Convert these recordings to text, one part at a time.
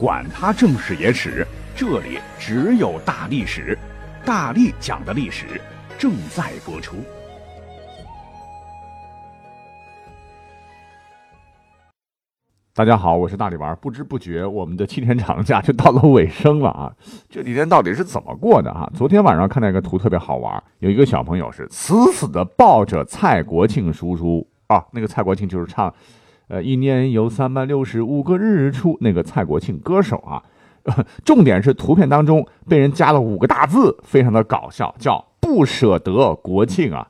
管他正史野史，这里只有大历史，大力讲的历史正在播出。大家好，我是大力丸。不知不觉，我们的七天长假就到了尾声了啊！这几天到底是怎么过的哈？昨天晚上看到一个图特别好玩，有一个小朋友是死死的抱着蔡国庆叔叔啊，那个蔡国庆就是唱。呃，一年有三百六十五个日出，那个蔡国庆歌手啊，重点是图片当中被人加了五个大字，非常的搞笑，叫不舍得国庆啊。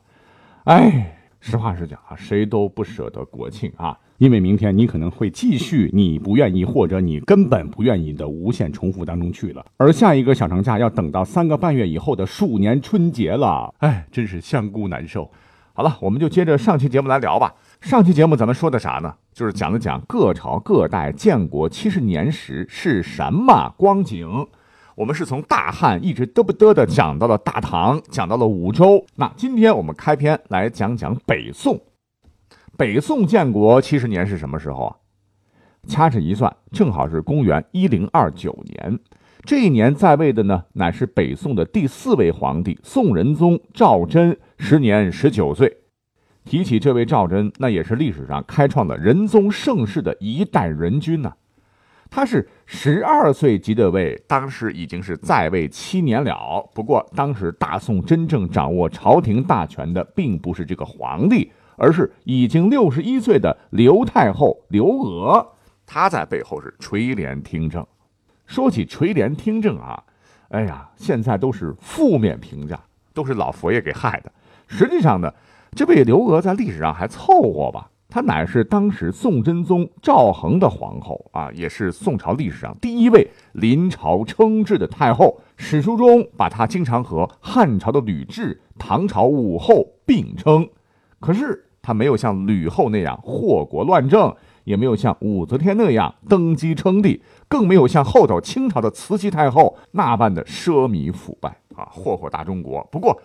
哎，实话实讲啊，谁都不舍得国庆啊，因为明天你可能会继续你不愿意或者你根本不愿意的无限重复当中去了，而下一个小长假要等到三个半月以后的鼠年春节了，哎，真是香菇难受。好了，我们就接着上期节目来聊吧。上期节目咱们说的啥呢？就是讲了讲各朝各代建国七十年时是什么光景。我们是从大汉一直嘚不嘚的讲到了大唐，讲到了五周。那今天我们开篇来讲讲北宋。北宋建国七十年是什么时候啊？掐指一算，正好是公元一零二九年。这一年在位的呢，乃是北宋的第四位皇帝宋仁宗赵祯，时年十九岁。提起这位赵祯，那也是历史上开创了仁宗盛世的一代人君呐。他是十二岁即的位，当时已经是在位七年了。不过，当时大宋真正掌握朝廷大权的，并不是这个皇帝，而是已经六十一岁的刘太后刘娥。她在背后是垂帘听政。说起垂帘听政啊，哎呀，现在都是负面评价，都是老佛爷给害的。实际上呢。这位刘娥在历史上还凑合吧？她乃是当时宋真宗赵恒的皇后啊，也是宋朝历史上第一位临朝称制的太后。史书中把她经常和汉朝的吕雉、唐朝武后并称。可是她没有像吕后那样祸国乱政，也没有像武则天那样登基称帝，更没有像后头清朝的慈禧太后那般的奢靡腐败啊，祸祸大中国。不过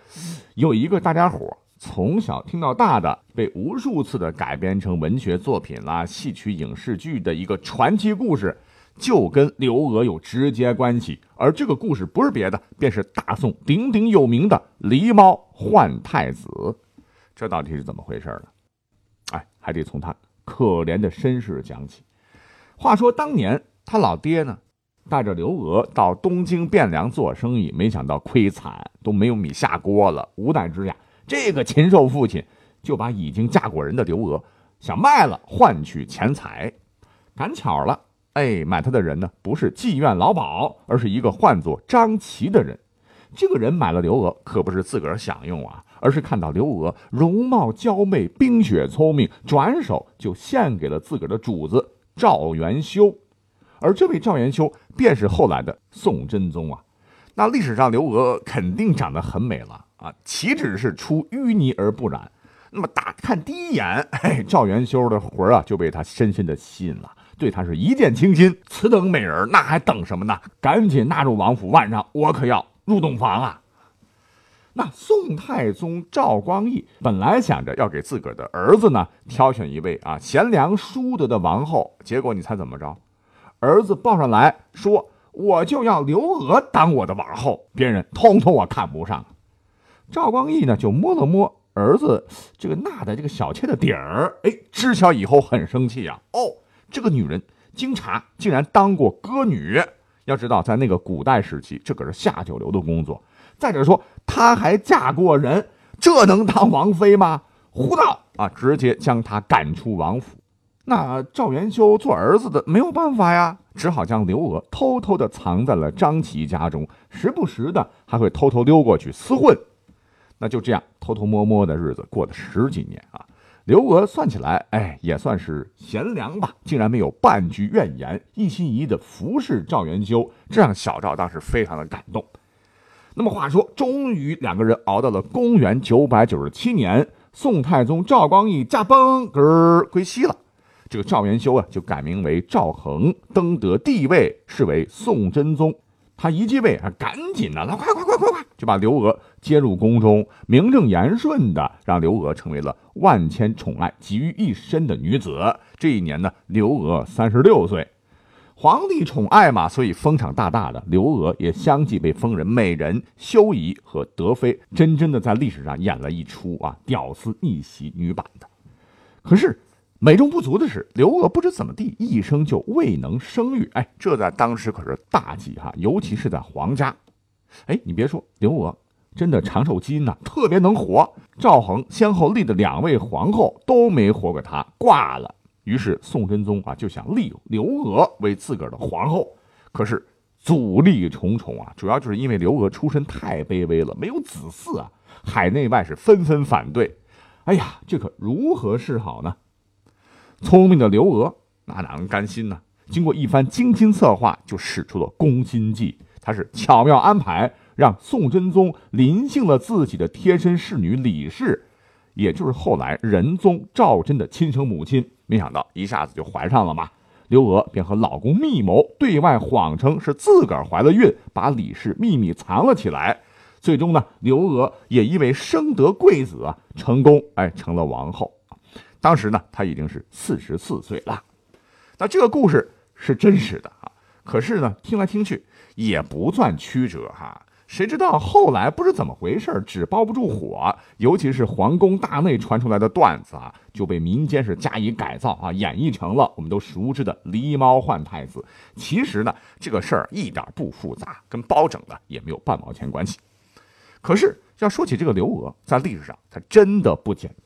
有一个大家伙。从小听到大的，被无数次的改编成文学作品啦、戏曲、影视剧的一个传奇故事，就跟刘娥有直接关系。而这个故事不是别的，便是大宋鼎鼎有名的狸猫换太子。这到底是怎么回事呢？哎，还得从他可怜的身世讲起。话说当年他老爹呢，带着刘娥到东京汴梁做生意，没想到亏惨，都没有米下锅了，无奈之下。这个禽兽父亲就把已经嫁过人的刘娥想卖了换取钱财，赶巧了，哎，买他的人呢不是妓院老鸨，而是一个唤作张琪的人。这个人买了刘娥，可不是自个儿享用啊，而是看到刘娥容貌娇媚、冰雪聪明，转手就献给了自个儿的主子赵元修。而这位赵元修便是后来的宋真宗啊。那历史上刘娥肯定长得很美了。啊，岂止是出淤泥而不染？那么打看第一眼，哎，赵元修的魂啊就被他深深的吸引了，对他是一见倾心。此等美人，那还等什么呢？赶紧纳入王府，晚上我可要入洞房啊！那宋太宗赵光义本来想着要给自个儿的儿子呢挑选一位啊贤良淑德的王后，结果你猜怎么着？儿子报上来说，我就要刘娥当我的王后，别人通通我看不上。赵光义呢，就摸了摸儿子这个纳的这个小妾的底儿，哎，知晓以后很生气啊。哦，这个女人经查竟然当过歌女。要知道，在那个古代时期，这可是下九流的工作。再者说，她还嫁过人，这能当王妃吗？胡闹啊！直接将她赶出王府。那赵元修做儿子的没有办法呀，只好将刘娥偷偷的藏在了张琪家中，时不时的还会偷偷溜过去厮混。那就这样偷偷摸摸的日子过了十几年啊，刘娥算起来，哎，也算是贤良吧，竟然没有半句怨言，一心一意的服侍赵元修，这让小赵当时非常的感动。那么话说，终于两个人熬到了公元九百九十七年，宋太宗赵光义驾崩，嗝归西了，这个赵元修啊就改名为赵恒，登得帝位，是为宋真宗。他一继位啊，赶紧的，来快快快快快，就把刘娥接入宫中，名正言顺的让刘娥成为了万千宠爱集于一身的女子。这一年呢，刘娥三十六岁。皇帝宠爱嘛，所以封赏大大的。刘娥也相继被封人美人、修仪和德妃，真真的在历史上演了一出啊屌丝逆袭女版的。可是美中不足的是，刘娥不知怎么地，一生就未能生育。哎，这在当时可是大忌哈，尤其是在皇家。哎，你别说，刘娥真的长寿基因呢，特别能活。赵恒先后立的两位皇后都没活过她，挂了。于是宋真宗啊就想立刘娥为自个儿的皇后，可是阻力重重啊，主要就是因为刘娥出身太卑微了，没有子嗣啊，海内外是纷纷反对。哎呀，这可如何是好呢？聪明的刘娥那哪能甘心呢？经过一番精心策划，就使出了攻心计。他是巧妙安排，让宋真宗临幸了自己的贴身侍女李氏，也就是后来仁宗赵祯的亲生母亲。没想到一下子就怀上了嘛，刘娥便和老公密谋，对外谎称是自个儿怀了孕，把李氏秘密藏了起来。最终呢，刘娥也因为生得贵子啊，成功哎成了王后。当时呢，他已经是四十四岁了。那这个故事是真实的啊，可是呢，听来听去也不算曲折哈。谁知道后来不知怎么回事，纸包不住火，尤其是皇宫大内传出来的段子啊，就被民间是加以改造啊，演绎成了我们都熟知的狸猫换太子。其实呢，这个事儿一点不复杂，跟包拯的也没有半毛钱关系。可是要说起这个刘娥，在历史上她真的不简单。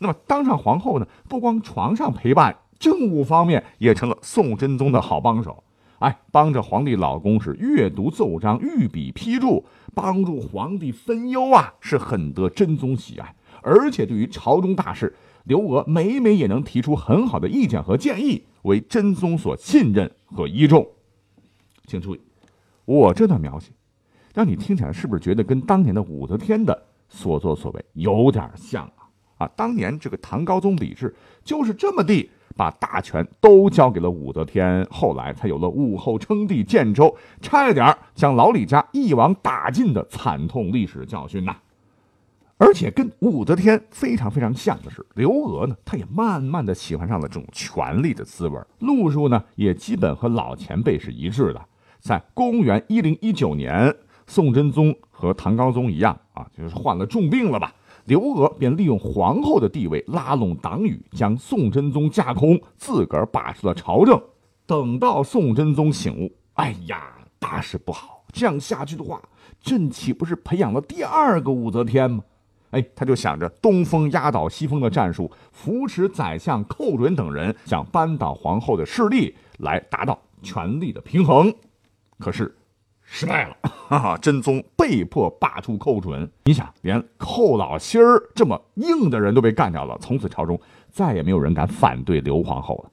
那么当上皇后呢，不光床上陪伴，政务方面也成了宋真宗的好帮手。哎，帮着皇帝老公是阅读奏章、御笔批注，帮助皇帝分忧啊，是很得真宗喜爱。而且对于朝中大事，刘娥每每也能提出很好的意见和建议，为真宗所信任和倚重。请注意，我这段描写，让你听起来是不是觉得跟当年的武则天的所作所为有点像啊？当年这个唐高宗李治就是这么地。把大权都交给了武则天，后来才有了武后称帝建州，差一点将老李家一网打尽的惨痛历史教训呐。而且跟武则天非常非常像的是，刘娥呢，她也慢慢的喜欢上了这种权力的滋味，路数呢也基本和老前辈是一致的。在公元一零一九年，宋真宗和唐高宗一样啊，就是患了重病了吧。刘娥便利用皇后的地位拉拢党羽，将宋真宗架空，自个儿把持了朝政。等到宋真宗醒悟，哎呀，大事不好！这样下去的话，朕岂不是培养了第二个武则天吗？哎，他就想着东风压倒西风的战术，扶持宰相寇准等人，想扳倒皇后的势力，来达到权力的平衡。可是。失败了，哈哈！真宗被迫罢黜寇准。你想，连寇老心儿这么硬的人都被干掉了，从此朝中再也没有人敢反对刘皇后了。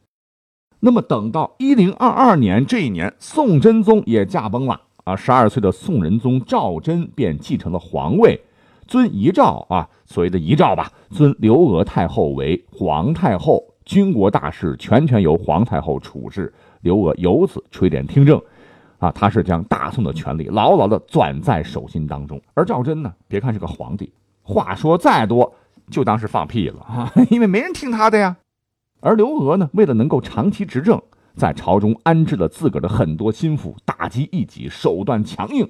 那么，等到一零二二年这一年，宋真宗也驾崩了啊！十二岁的宋仁宗赵祯便继承了皇位，尊遗诏啊，所谓的遗诏吧，尊刘娥太后为皇太后，军国大事全权由皇太后处置，刘娥由此垂帘听政。啊，他是将大宋的权力牢牢的攥在手心当中，而赵祯呢，别看是个皇帝，话说再多，就当是放屁了啊，因为没人听他的呀。而刘娥呢，为了能够长期执政，在朝中安置了自个儿的很多心腹，打击异己，手段强硬。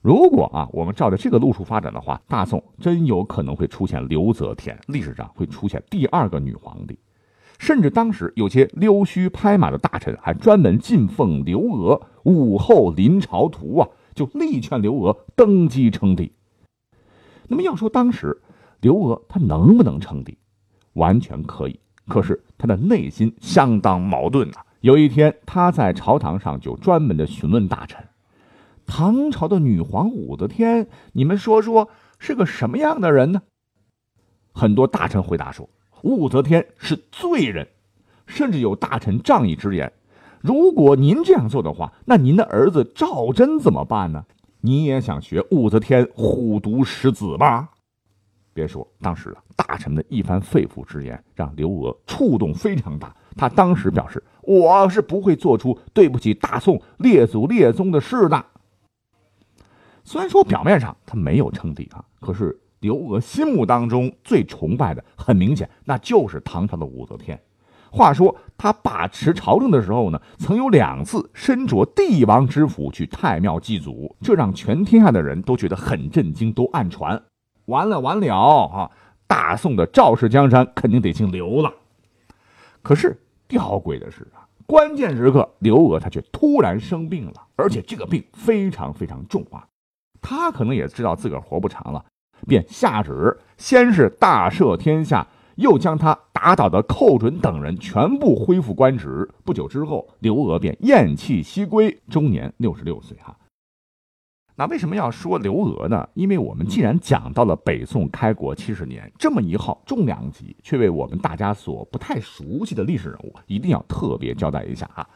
如果啊，我们照着这个路数发展的话，大宋真有可能会出现刘则天，历史上会出现第二个女皇帝。甚至当时有些溜须拍马的大臣，还专门进奉刘娥武后临朝图啊，就力劝刘娥登基称帝。那么要说当时刘娥她能不能称帝，完全可以。可是她的内心相当矛盾啊。有一天，她在朝堂上就专门的询问大臣：“唐朝的女皇武则天，你们说说是个什么样的人呢？”很多大臣回答说。武则天是罪人，甚至有大臣仗义直言：“如果您这样做的话，那您的儿子赵祯怎么办呢？你也想学武则天虎毒食子吧？”别说，当时啊，大臣的一番肺腑之言让刘娥触动非常大。他当时表示：“我是不会做出对不起大宋列祖列宗的事的。”虽然说表面上他没有称帝啊，可是。刘娥心目当中最崇拜的，很明显，那就是唐朝的武则天。话说他把持朝政的时候呢，曾有两次身着帝王之服去太庙祭祖，这让全天下的人都觉得很震惊，都暗传：完了完了啊！大宋的赵氏江山肯定得姓刘了。可是吊诡的是啊，关键时刻刘娥她却突然生病了，而且这个病非常非常重啊。他可能也知道自个儿活不长了，便下旨先是大赦天下。又将他打倒的寇准等人全部恢复官职。不久之后，刘娥便咽气西归，终年六十六岁。哈，那为什么要说刘娥呢？因为我们既然讲到了北宋开国七十年这么一号重量级却为我们大家所不太熟悉的历史人物，一定要特别交代一下啊。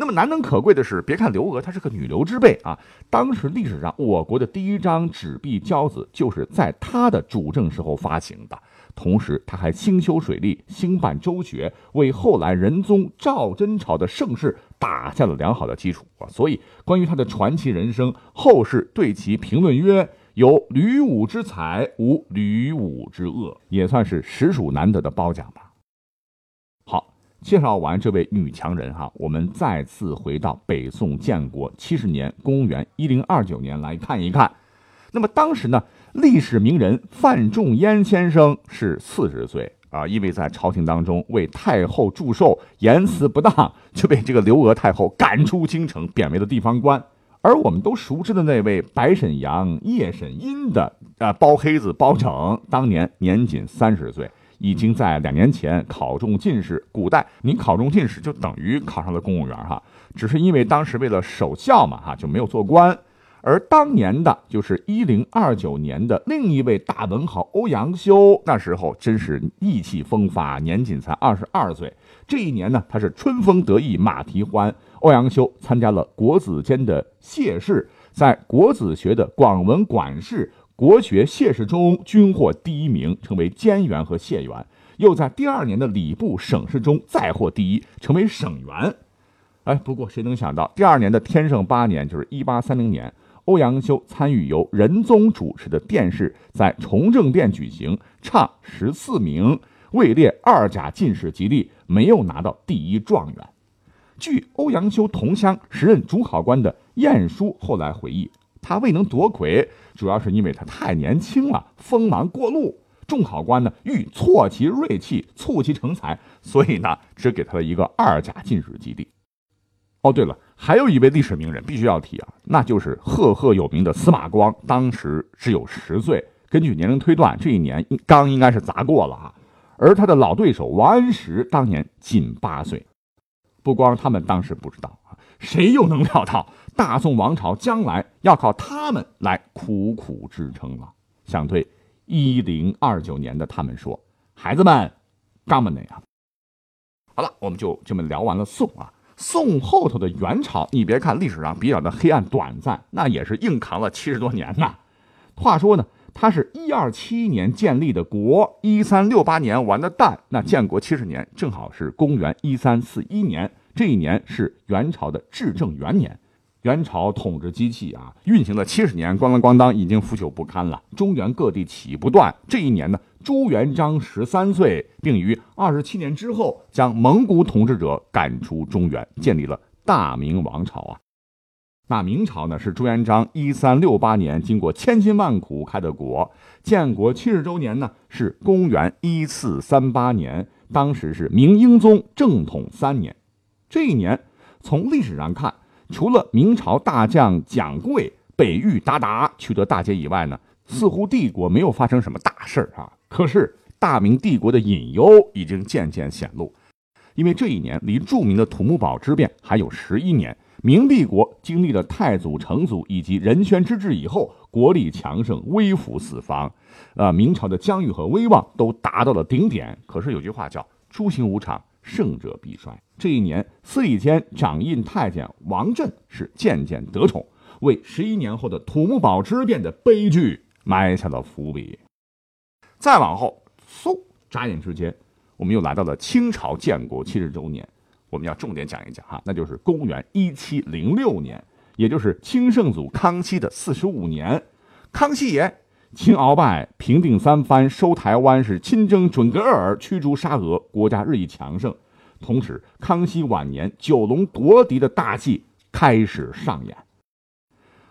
那么难能可贵的是，别看刘娥她是个女流之辈啊，当时历史上我国的第一张纸币交子就是在她的主政时候发行的。同时，他还兴修水利，兴办州学，为后来仁宗赵祯朝的盛世打下了良好的基础啊！所以，关于他的传奇人生，后世对其评论曰：“有吕武之才，无吕武之恶”，也算是实属难得的褒奖吧。介绍完这位女强人哈，我们再次回到北宋建国七十年，公元一零二九年来看一看。那么当时呢？历史名人范仲淹先生是四十岁啊，因为在朝廷当中为太后祝寿，言辞不当，就被这个刘娥太后赶出京城，贬为了地方官。而我们都熟知的那位白沈阳、叶沈阴的啊包黑子包拯，当年年仅三十岁，已经在两年前考中进士。古代你考中进士就等于考上了公务员哈，只是因为当时为了守孝嘛哈，就没有做官。而当年的就是一零二九年的另一位大文豪欧阳修，那时候真是意气风发，年仅才二十二岁。这一年呢，他是春风得意马蹄欢。欧阳修参加了国子监的谢试，在国子学的广文馆试、国学谢试中均获第一名，成为监员和谢员。又在第二年的礼部省试中再获第一，成为省员。哎，不过谁能想到，第二年的天圣八年，就是一八三零年。欧阳修参与由仁宗主持的殿试，在崇政殿举行，唱十四名，位列二甲进士及第，没有拿到第一状元。据欧阳修同乡、时任主考官的晏殊后来回忆，他未能夺魁，主要是因为他太年轻了，锋芒过露。众考官呢欲挫其锐气，促其成才，所以呢只给他了一个二甲进士及第。哦，对了，还有一位历史名人必须要提啊，那就是赫赫有名的司马光，当时只有十岁。根据年龄推断，这一年刚应该是砸过了啊。而他的老对手王安石当年仅八岁。不光他们当时不知道，谁又能料到大宋王朝将来要靠他们来苦苦支撑了？想对一零二九年的他们说：“孩子们，干嘛呢呀？”好了，我们就这么聊完了宋啊。宋后头的元朝，你别看历史上比较的黑暗短暂，那也是硬扛了七十多年呐。话说呢，他是一二七年建立的国，一三六八年完的蛋，那建国七十年正好是公元一三四一年，这一年是元朝的至正元年。元朝统治机器啊，运行了七十年，咣当咣当，已经腐朽不堪了。中原各地起义不断。这一年呢，朱元璋十三岁，并于二十七年之后将蒙古统治者赶出中原，建立了大明王朝啊。那明朝呢，是朱元璋一三六八年经过千辛万苦开的国。建国七十周年呢，是公元一四三八年，当时是明英宗正统三年。这一年，从历史上看。除了明朝大将蒋贵北域鞑靼取得大捷以外呢，似乎帝国没有发生什么大事儿啊。可是大明帝国的隐忧已经渐渐显露，因为这一年离著名的土木堡之变还有十一年。明帝国经历了太祖、成祖以及仁宣之治以后，国力强盛，威服四方，呃，明朝的疆域和威望都达到了顶点。可是有句话叫“诸行无常”。胜者必衰。这一年，司礼监掌印太监王振是渐渐得宠，为十一年后的土木堡之变的悲剧埋下了伏笔。再往后，嗖，眨眼之间，我们又来到了清朝建国七十周年。我们要重点讲一讲哈，那就是公元一七零六年，也就是清圣祖康熙的四十五年。康熙爷。秦鳌拜平定三藩，收台湾，是亲征准噶尔，驱逐沙俄，国家日益强盛。同时，康熙晚年九龙夺嫡的大戏开始上演。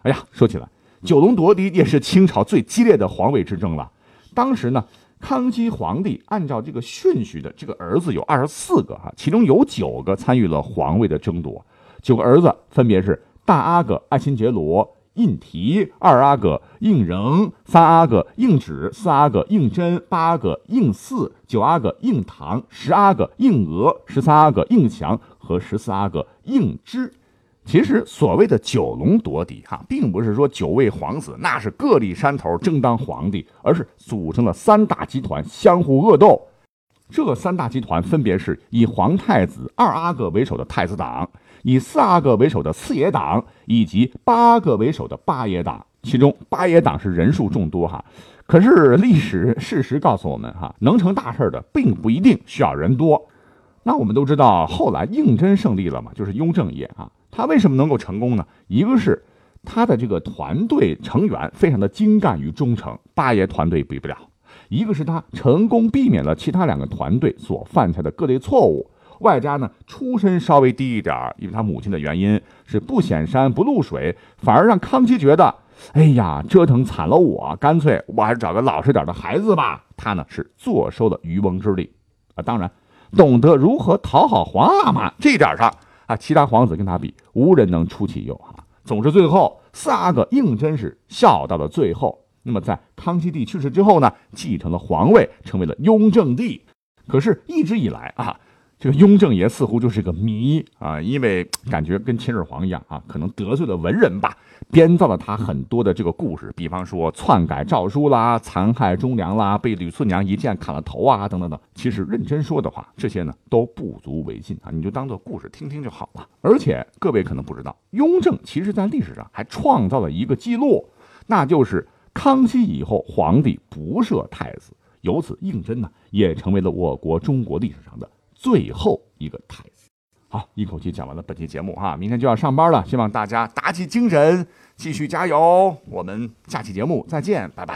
哎呀，说起来，九龙夺嫡也是清朝最激烈的皇位之争了。当时呢，康熙皇帝按照这个顺序的这个儿子有二十四个哈，其中有九个参与了皇位的争夺。九个儿子分别是大阿哥爱新觉罗。胤禔，二阿哥胤禛，三阿哥胤祉，四阿哥胤禛，八阿哥胤祀，九阿哥胤堂，十阿哥胤额，十三阿哥胤祥和十四阿哥胤支。其实所谓的九龙夺嫡，哈，并不是说九位皇子那是各立山头争当皇帝，而是组成了三大集团相互恶斗。这三大集团分别是以皇太子二阿哥为首的太子党。以四阿哥为首的四爷党，以及八阿哥为首的八爷党，其中八爷党是人数众多哈。可是历史事实告诉我们哈，能成大事的并不一定需要人多。那我们都知道，后来胤禛胜利了嘛，就是雍正爷啊。他为什么能够成功呢？一个是他的这个团队成员非常的精干与忠诚，八爷团队比不了；一个是他成功避免了其他两个团队所犯下的各类错误。外加呢，出身稍微低一点因为他母亲的原因是不显山不露水，反而让康熙觉得，哎呀，折腾惨了我，干脆我还是找个老实点的孩子吧。他呢是坐收了渔翁之利啊，当然懂得如何讨好皇阿玛这一点上啊，其他皇子跟他比，无人能出其右啊。总之，最后四阿哥胤禛是笑到了最后。那么在康熙帝去世之后呢，继承了皇位，成为了雍正帝。可是，一直以来啊。这个雍正爷似乎就是个谜啊，因为感觉跟秦始皇一样啊，可能得罪了文人吧，编造了他很多的这个故事，比方说篡改诏书啦、残害忠良啦、被吕四娘一剑砍了头啊，等等等。其实认真说的话，这些呢都不足为信啊，你就当做故事听听就好了。而且各位可能不知道，雍正其实在历史上还创造了一个记录，那就是康熙以后皇帝不设太子，由此胤禛呢也成为了我国中国历史上的。最后一个太子，好，一口气讲完了本期节目哈，明天就要上班了，希望大家打起精神，继续加油，我们下期节目再见，拜拜。